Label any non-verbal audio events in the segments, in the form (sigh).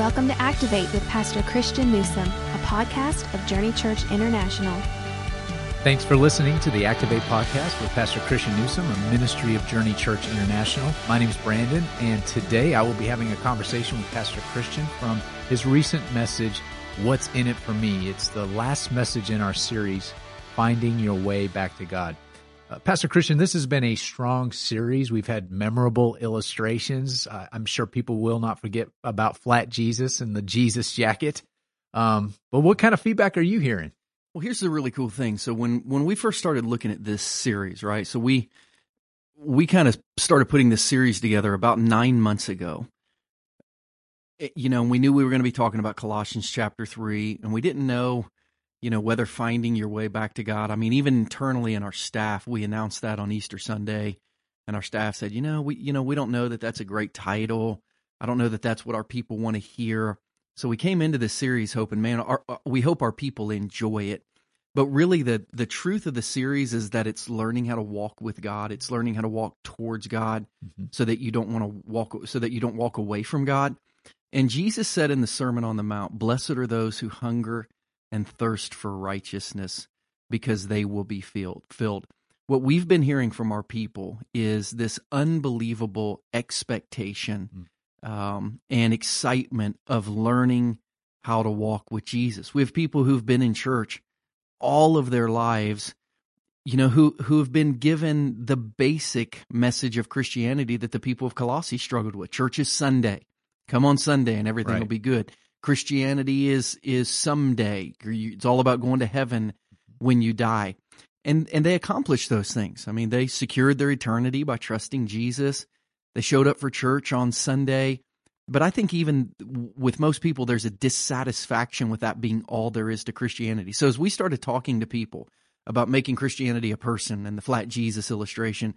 Welcome to Activate with Pastor Christian Newsom, a podcast of Journey Church International. Thanks for listening to the Activate podcast with Pastor Christian Newsom, a ministry of Journey Church International. My name is Brandon, and today I will be having a conversation with Pastor Christian from his recent message, What's in It for Me? It's the last message in our series, Finding Your Way Back to God. Uh, Pastor Christian, this has been a strong series. We've had memorable illustrations. Uh, I'm sure people will not forget about Flat Jesus and the Jesus jacket. Um, but what kind of feedback are you hearing? Well, here's the really cool thing. So when when we first started looking at this series, right? So we we kind of started putting this series together about nine months ago. It, you know, we knew we were going to be talking about Colossians chapter three, and we didn't know you know, whether finding your way back to God. I mean, even internally in our staff, we announced that on Easter Sunday, and our staff said, you know, we, you know, we don't know that that's a great title. I don't know that that's what our people want to hear. So we came into this series hoping, man, our, we hope our people enjoy it. But really, the the truth of the series is that it's learning how to walk with God. It's learning how to walk towards God, mm-hmm. so that you don't want to walk, so that you don't walk away from God. And Jesus said in the Sermon on the Mount, "Blessed are those who hunger and thirst for righteousness because they will be filled filled what we've been hearing from our people is this unbelievable expectation mm. um, and excitement of learning how to walk with Jesus. We have people who've been in church all of their lives, you know, who who have been given the basic message of Christianity that the people of Colossae struggled with. Church is Sunday. Come on Sunday and everything right. will be good. Christianity is is someday. It's all about going to heaven when you die. And and they accomplished those things. I mean, they secured their eternity by trusting Jesus. They showed up for church on Sunday. But I think even with most people, there's a dissatisfaction with that being all there is to Christianity. So as we started talking to people about making Christianity a person and the flat Jesus illustration,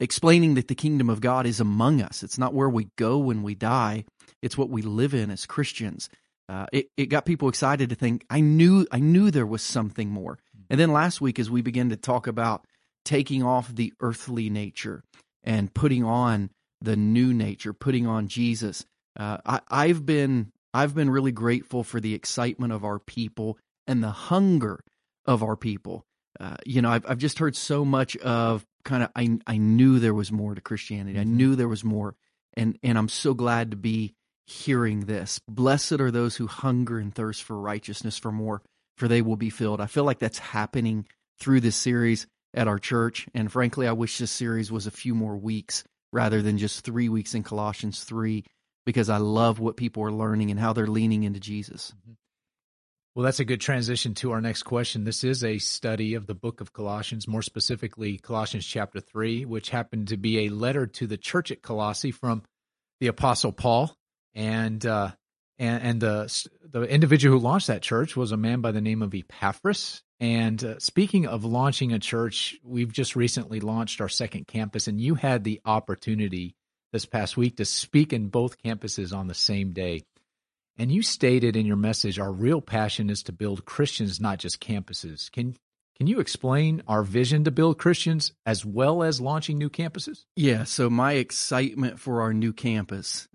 explaining that the kingdom of God is among us. It's not where we go when we die. It's what we live in as Christians. Uh, it, it got people excited to think I knew I knew there was something more. And then last week, as we began to talk about taking off the earthly nature and putting on the new nature, putting on Jesus, uh, I, I've been I've been really grateful for the excitement of our people and the hunger of our people. Uh, you know, I've I've just heard so much of kind of I I knew there was more to Christianity. I mm-hmm. knew there was more, and and I'm so glad to be hearing this. Blessed are those who hunger and thirst for righteousness for more, for they will be filled. I feel like that's happening through this series at our church. And frankly, I wish this series was a few more weeks rather than just three weeks in Colossians 3, because I love what people are learning and how they're leaning into Jesus. Mm-hmm. Well, that's a good transition to our next question. This is a study of the book of Colossians, more specifically Colossians chapter 3, which happened to be a letter to the church at Colossae from the apostle Paul and uh, and and the the individual who launched that church was a man by the name of Epaphras. And uh, speaking of launching a church, we've just recently launched our second campus, and you had the opportunity this past week to speak in both campuses on the same day. And you stated in your message, our real passion is to build Christians, not just campuses. Can can you explain our vision to build Christians as well as launching new campuses? Yeah, so my excitement for our new campus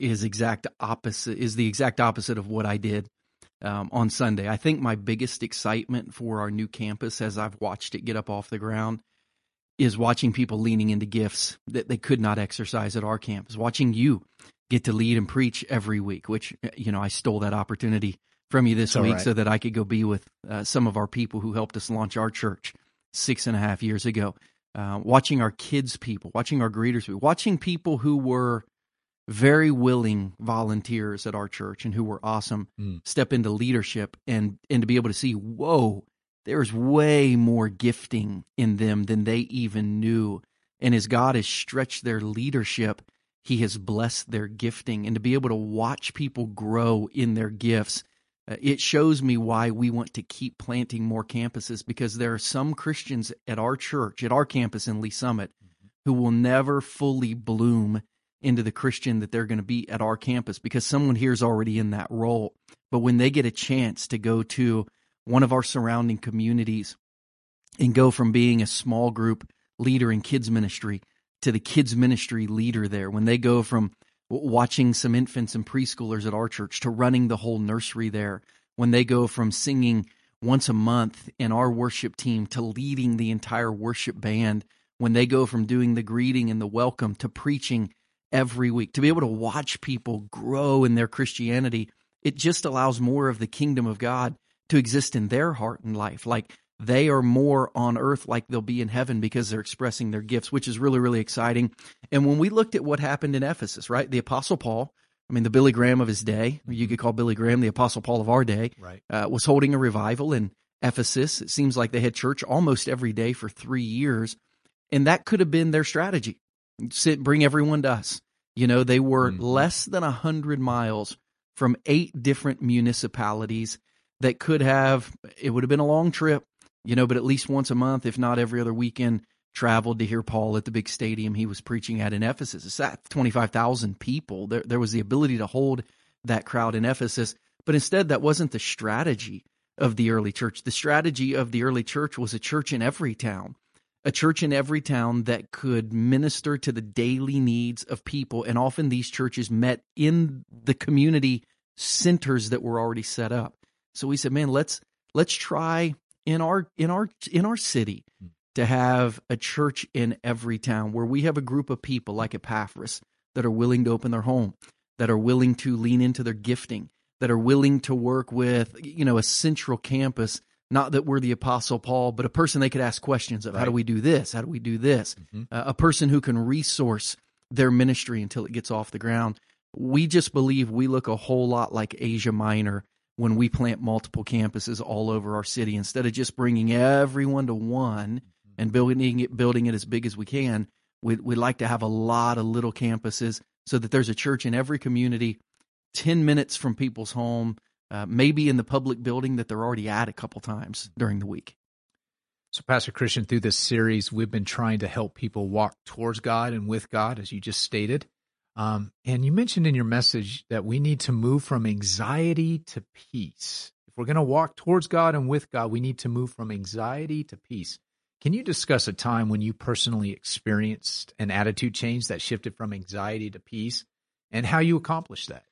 is exact opposite is the exact opposite of what I did um, on Sunday. I think my biggest excitement for our new campus, as I've watched it get up off the ground, is watching people leaning into gifts that they could not exercise at our campus. Watching you get to lead and preach every week, which you know I stole that opportunity from you this week right. so that I could go be with uh, some of our people who helped us launch our church six and a half years ago. Uh, watching our kids people, watching our greeters, watching people who were very willing volunteers at our church and who were awesome mm. step into leadership and and to be able to see whoa there's way more gifting in them than they even knew and as God has stretched their leadership he has blessed their gifting and to be able to watch people grow in their gifts uh, it shows me why we want to keep planting more campuses because there are some Christians at our church at our campus in Lee's Summit mm-hmm. who will never fully bloom into the Christian that they're going to be at our campus because someone here is already in that role. But when they get a chance to go to one of our surrounding communities and go from being a small group leader in kids ministry to the kids ministry leader there, when they go from watching some infants and preschoolers at our church to running the whole nursery there when they go from singing once a month in our worship team to leading the entire worship band when they go from doing the greeting and the welcome to preaching every week to be able to watch people grow in their Christianity it just allows more of the kingdom of God to exist in their heart and life like they are more on earth like they'll be in heaven because they're expressing their gifts, which is really, really exciting. And when we looked at what happened in Ephesus, right, the Apostle Paul, I mean, the Billy Graham of his day, you could call Billy Graham the Apostle Paul of our day, right. uh, was holding a revival in Ephesus. It seems like they had church almost every day for three years. And that could have been their strategy. Sit, bring everyone to us. You know, they were mm-hmm. less than a hundred miles from eight different municipalities that could have, it would have been a long trip you know, but at least once a month, if not every other weekend, traveled to hear Paul at the big stadium he was preaching at in Ephesus. It's at 25,000 people. There, there was the ability to hold that crowd in Ephesus, but instead that wasn't the strategy of the early church. The strategy of the early church was a church in every town, a church in every town that could minister to the daily needs of people. And often these churches met in the community centers that were already set up. So we said, man, let's, let's try in our in our in our city to have a church in every town where we have a group of people like Epaphras that are willing to open their home, that are willing to lean into their gifting, that are willing to work with, you know, a central campus. Not that we're the Apostle Paul, but a person they could ask questions of right. how do we do this? How do we do this? Mm-hmm. Uh, a person who can resource their ministry until it gets off the ground. We just believe we look a whole lot like Asia Minor when we plant multiple campuses all over our city instead of just bringing everyone to one and building it building it as big as we can we'd, we'd like to have a lot of little campuses so that there's a church in every community 10 minutes from people's home uh, maybe in the public building that they're already at a couple times during the week so pastor christian through this series we've been trying to help people walk towards god and with god as you just stated um, and you mentioned in your message that we need to move from anxiety to peace. If we're going to walk towards God and with God, we need to move from anxiety to peace. Can you discuss a time when you personally experienced an attitude change that shifted from anxiety to peace and how you accomplished that?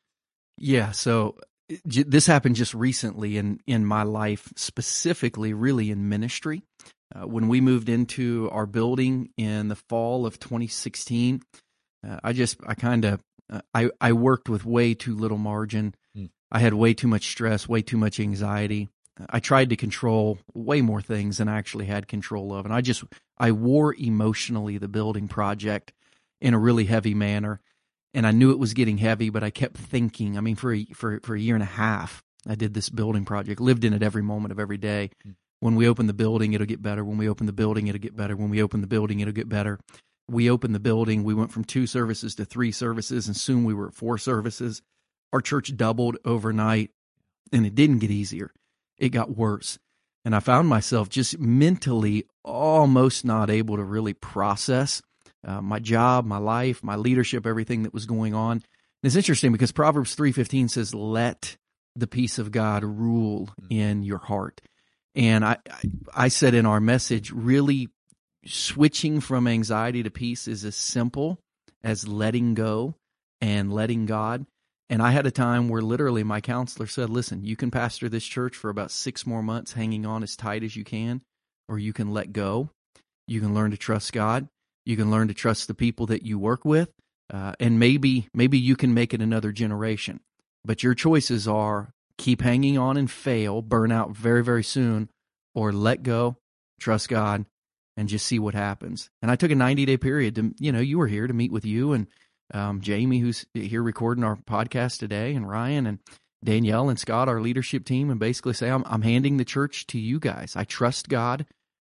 Yeah, so this happened just recently in in my life, specifically really in ministry. Uh, when we moved into our building in the fall of 2016, uh, I just I kind of uh, I I worked with way too little margin. Mm. I had way too much stress, way too much anxiety. I tried to control way more things than I actually had control of, and I just I wore emotionally the building project in a really heavy manner, and I knew it was getting heavy, but I kept thinking. I mean, for a, for for a year and a half, I did this building project, lived in it every moment of every day. Mm. When we open the building, it'll get better. When we open the building, it'll get better. When we open the building, it'll get better we opened the building. We went from two services to three services, and soon we were at four services. Our church doubled overnight, and it didn't get easier. It got worse. And I found myself just mentally almost not able to really process uh, my job, my life, my leadership, everything that was going on. And it's interesting because Proverbs 3:15 says, "Let the peace of God rule mm. in your heart." And I, I, I said in our message, really switching from anxiety to peace is as simple as letting go and letting God. And I had a time where literally my counselor said, listen, you can pastor this church for about six more months, hanging on as tight as you can, or you can let go. You can learn to trust God. You can learn to trust the people that you work with. Uh, and maybe, maybe you can make it another generation. But your choices are keep hanging on and fail, burn out very, very soon, or let go, trust God, and just see what happens. And I took a 90 day period to, you know, you were here to meet with you and um, Jamie, who's here recording our podcast today, and Ryan and Danielle and Scott, our leadership team, and basically say, I'm, I'm handing the church to you guys. I trust God.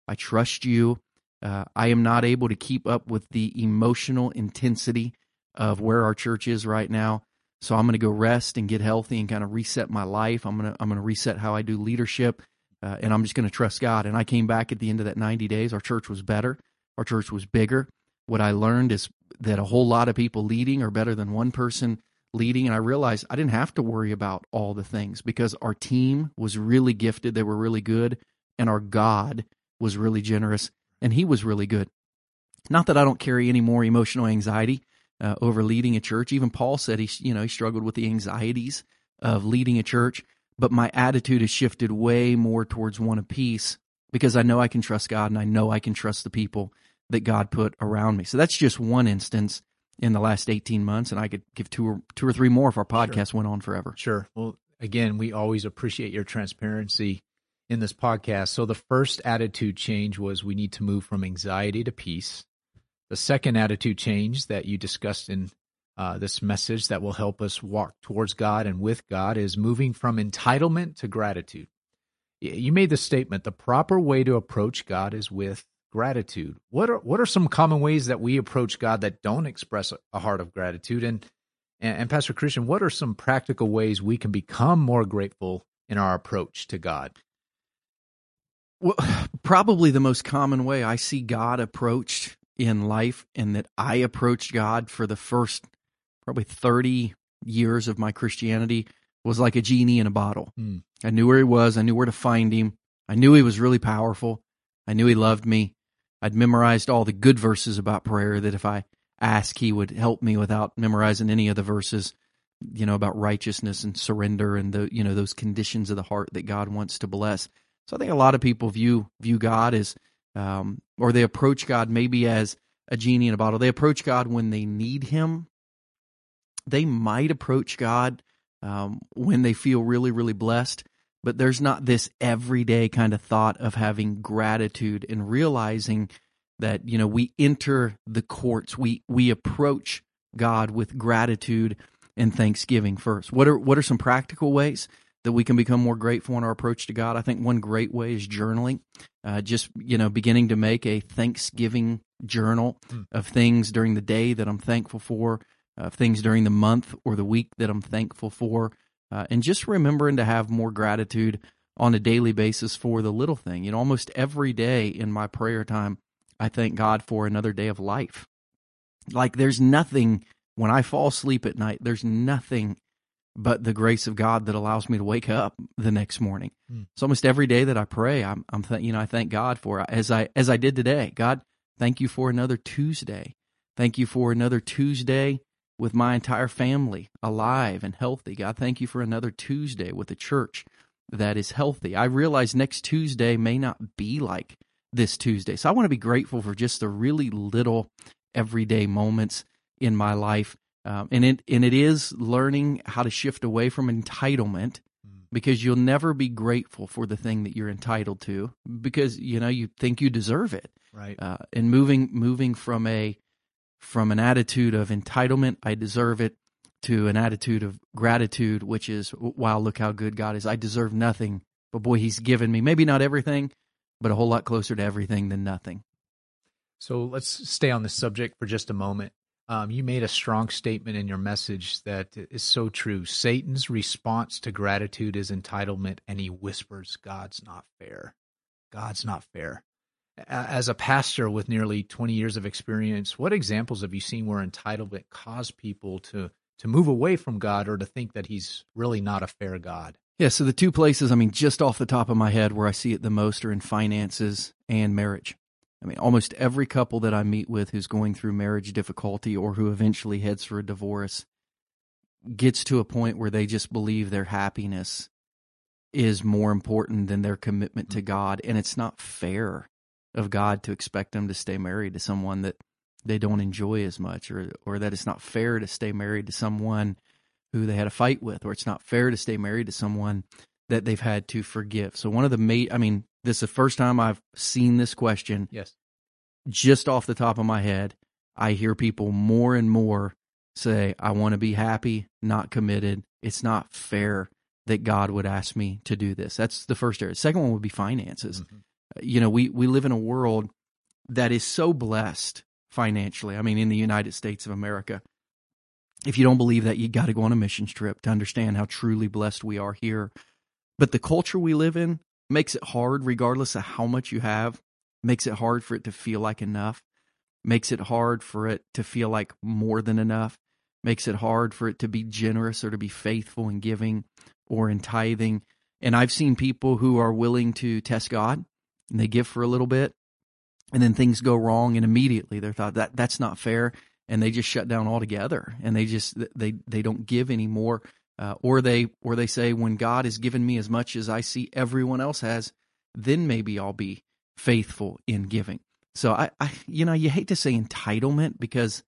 I trust you. Uh, I am not able to keep up with the emotional intensity of where our church is right now. So I'm going to go rest and get healthy and kind of reset my life. I'm going to I'm going to reset how I do leadership uh, and I'm just going to trust God. And I came back at the end of that 90 days. Our church was better. Our church was bigger. What I learned is that a whole lot of people leading are better than one person leading. And I realized I didn't have to worry about all the things because our team was really gifted. They were really good. And our God was really generous and he was really good. Not that I don't carry any more emotional anxiety uh, over leading a church. Even Paul said he, you know, he struggled with the anxieties of leading a church, but my attitude has shifted way more towards one of peace because I know I can trust God and I know I can trust the people that God put around me. So that's just one instance in the last 18 months and I could give two or two or three more if our podcast sure. went on forever. Sure. Well, again, we always appreciate your transparency in this podcast. So the first attitude change was we need to move from anxiety to peace. The second attitude change that you discussed in uh, this message that will help us walk towards God and with God is moving from entitlement to gratitude. You made the statement the proper way to approach God is with gratitude. What are what are some common ways that we approach God that don't express a heart of gratitude? And and, and Pastor Christian, what are some practical ways we can become more grateful in our approach to God? Well, (sighs) probably the most common way I see God approached in life, and that I approached God for the first probably 30 years of my Christianity was like a genie in a bottle. Mm. I knew where he was, I knew where to find him. I knew he was really powerful. I knew he loved me. I'd memorized all the good verses about prayer that if I ask, he would help me without memorizing any of the verses, you know, about righteousness and surrender and the, you know, those conditions of the heart that God wants to bless. So I think a lot of people view view God as, um, or they approach God maybe as a genie in a bottle. They approach God when they need Him. They might approach God um, when they feel really, really blessed, but there's not this everyday kind of thought of having gratitude and realizing that you know we enter the courts, we we approach God with gratitude and thanksgiving first. What are what are some practical ways? That we can become more grateful in our approach to God. I think one great way is journaling. Uh, just you know, beginning to make a Thanksgiving journal mm. of things during the day that I'm thankful for, uh, things during the month or the week that I'm thankful for, uh, and just remembering to have more gratitude on a daily basis for the little thing. You know, almost every day in my prayer time, I thank God for another day of life. Like there's nothing when I fall asleep at night. There's nothing but the grace of God that allows me to wake up the next morning. Mm. So almost every day that I pray, I'm, I'm th- you know, I thank God for as I as I did today. God, thank you for another Tuesday. Thank you for another Tuesday with my entire family alive and healthy. God, thank you for another Tuesday with a church that is healthy. I realize next Tuesday may not be like this Tuesday. So I want to be grateful for just the really little everyday moments in my life um, and it and it is learning how to shift away from entitlement mm. because you'll never be grateful for the thing that you're entitled to because you know you think you deserve it. Right. Uh, and moving moving from a from an attitude of entitlement i deserve it to an attitude of gratitude which is wow look how good god is. I deserve nothing but boy he's given me maybe not everything but a whole lot closer to everything than nothing. So let's stay on this subject for just a moment um, you made a strong statement in your message that is so true. Satan's response to gratitude is entitlement, and he whispers, God's not fair. God's not fair. As a pastor with nearly 20 years of experience, what examples have you seen where entitlement caused people to, to move away from God or to think that he's really not a fair God? Yeah, so the two places, I mean, just off the top of my head where I see it the most are in finances and marriage. I mean, almost every couple that I meet with who's going through marriage difficulty or who eventually heads for a divorce gets to a point where they just believe their happiness is more important than their commitment to mm-hmm. God. And it's not fair of God to expect them to stay married to someone that they don't enjoy as much, or, or that it's not fair to stay married to someone who they had a fight with, or it's not fair to stay married to someone that they've had to forgive. So one of the ma- I mean, this is the first time I've seen this question. Yes. Just off the top of my head, I hear people more and more say, I want to be happy, not committed. It's not fair that God would ask me to do this. That's the first area. second one would be finances. Mm-hmm. You know, we, we live in a world that is so blessed financially. I mean, in the United States of America. If you don't believe that, you got to go on a missions trip to understand how truly blessed we are here. But the culture we live in makes it hard, regardless of how much you have, makes it hard for it to feel like enough, makes it hard for it to feel like more than enough, makes it hard for it to be generous or to be faithful in giving or in tithing. And I've seen people who are willing to test God and they give for a little bit and then things go wrong and immediately they're thought that that's not fair and they just shut down altogether and they just they they don't give anymore uh, or they or they say when God has given me as much as I see everyone else has, then maybe I'll be faithful in giving. So I, I you know you hate to say entitlement because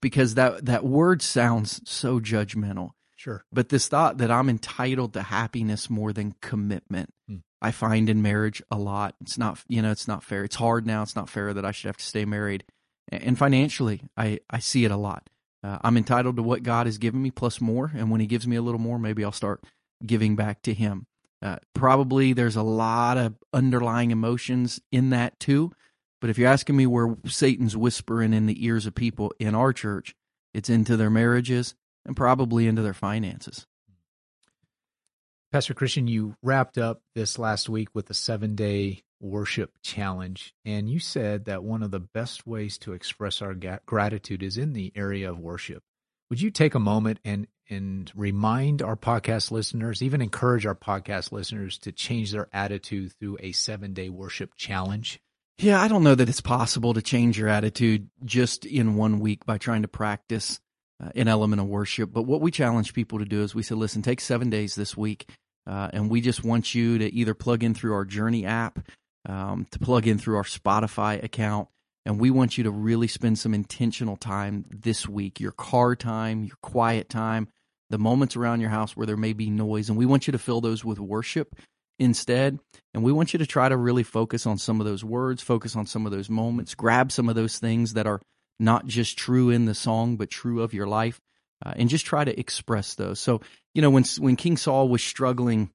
because that that word sounds so judgmental. Sure. But this thought that I'm entitled to happiness more than commitment, hmm. I find in marriage a lot. It's not, you know, it's not fair. It's hard now. It's not fair that I should have to stay married. And financially, I, I see it a lot. Uh, I'm entitled to what God has given me plus more. And when He gives me a little more, maybe I'll start giving back to Him. Uh, probably there's a lot of underlying emotions in that too. But if you're asking me where Satan's whispering in the ears of people in our church, it's into their marriages and probably into their finances. Pastor Christian, you wrapped up this last week with a seven day worship challenge, and you said that one of the best ways to express our gratitude is in the area of worship. Would you take a moment and and remind our podcast listeners, even encourage our podcast listeners to change their attitude through a seven day worship challenge? Yeah, I don't know that it's possible to change your attitude just in one week by trying to practice uh, an element of worship. But what we challenge people to do is we say, listen, take seven days this week, uh, and we just want you to either plug in through our Journey app, um, to plug in through our Spotify account, and we want you to really spend some intentional time this week your car time, your quiet time, the moments around your house where there may be noise. And we want you to fill those with worship instead. And we want you to try to really focus on some of those words, focus on some of those moments, grab some of those things that are not just true in the song, but true of your life, uh, and just try to express those. So, you know, when when King Saul was struggling,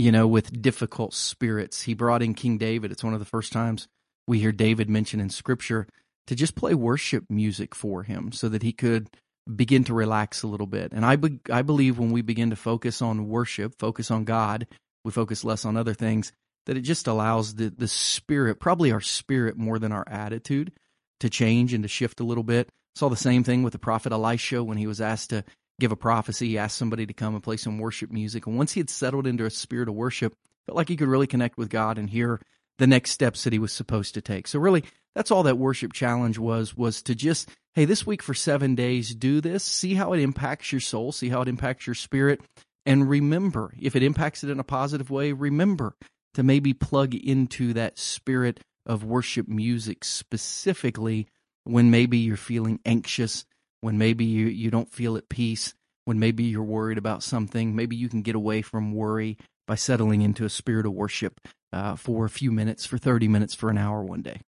you know, with difficult spirits, he brought in King David. It's one of the first times we hear David mentioned in Scripture to just play worship music for him, so that he could begin to relax a little bit. And I be, I believe when we begin to focus on worship, focus on God, we focus less on other things. That it just allows the the spirit, probably our spirit more than our attitude, to change and to shift a little bit. Saw the same thing with the prophet Elisha when he was asked to give a prophecy. He asked somebody to come and play some worship music. And once he had settled into a spirit of worship, felt like he could really connect with God and hear the next steps that he was supposed to take. So really, that's all that worship challenge was, was to just, hey, this week for seven days, do this, see how it impacts your soul, see how it impacts your spirit. And remember, if it impacts it in a positive way, remember to maybe plug into that spirit of worship music specifically when maybe you're feeling anxious, when maybe you, you don't feel at peace, when maybe you're worried about something. Maybe you can get away from worry by settling into a spirit of worship uh, for a few minutes, for 30 minutes, for an hour one day.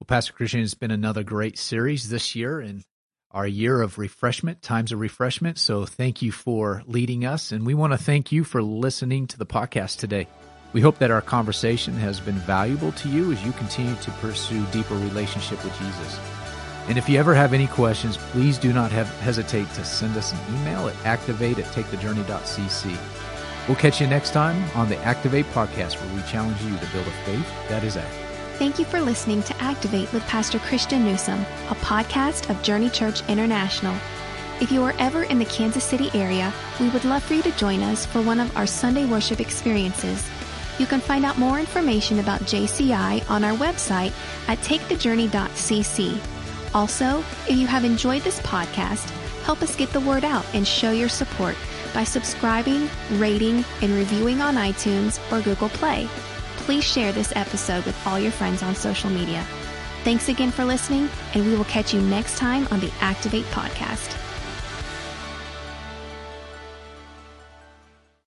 Well, Pastor Christian, it's been another great series this year and our year of refreshment, times of refreshment. So thank you for leading us. And we want to thank you for listening to the podcast today. We hope that our conversation has been valuable to you as you continue to pursue deeper relationship with Jesus. And if you ever have any questions, please do not have, hesitate to send us an email at activate at takethejourney.cc. We'll catch you next time on the Activate podcast where we challenge you to build a faith that is active. Thank you for listening to Activate with Pastor Christian Newsom, a podcast of Journey Church International. If you are ever in the Kansas City area, we would love for you to join us for one of our Sunday worship experiences. You can find out more information about JCI on our website at takethejourney.cc. Also, if you have enjoyed this podcast, help us get the word out and show your support by subscribing, rating, and reviewing on iTunes or Google Play. Please share this episode with all your friends on social media. Thanks again for listening, and we will catch you next time on the Activate Podcast.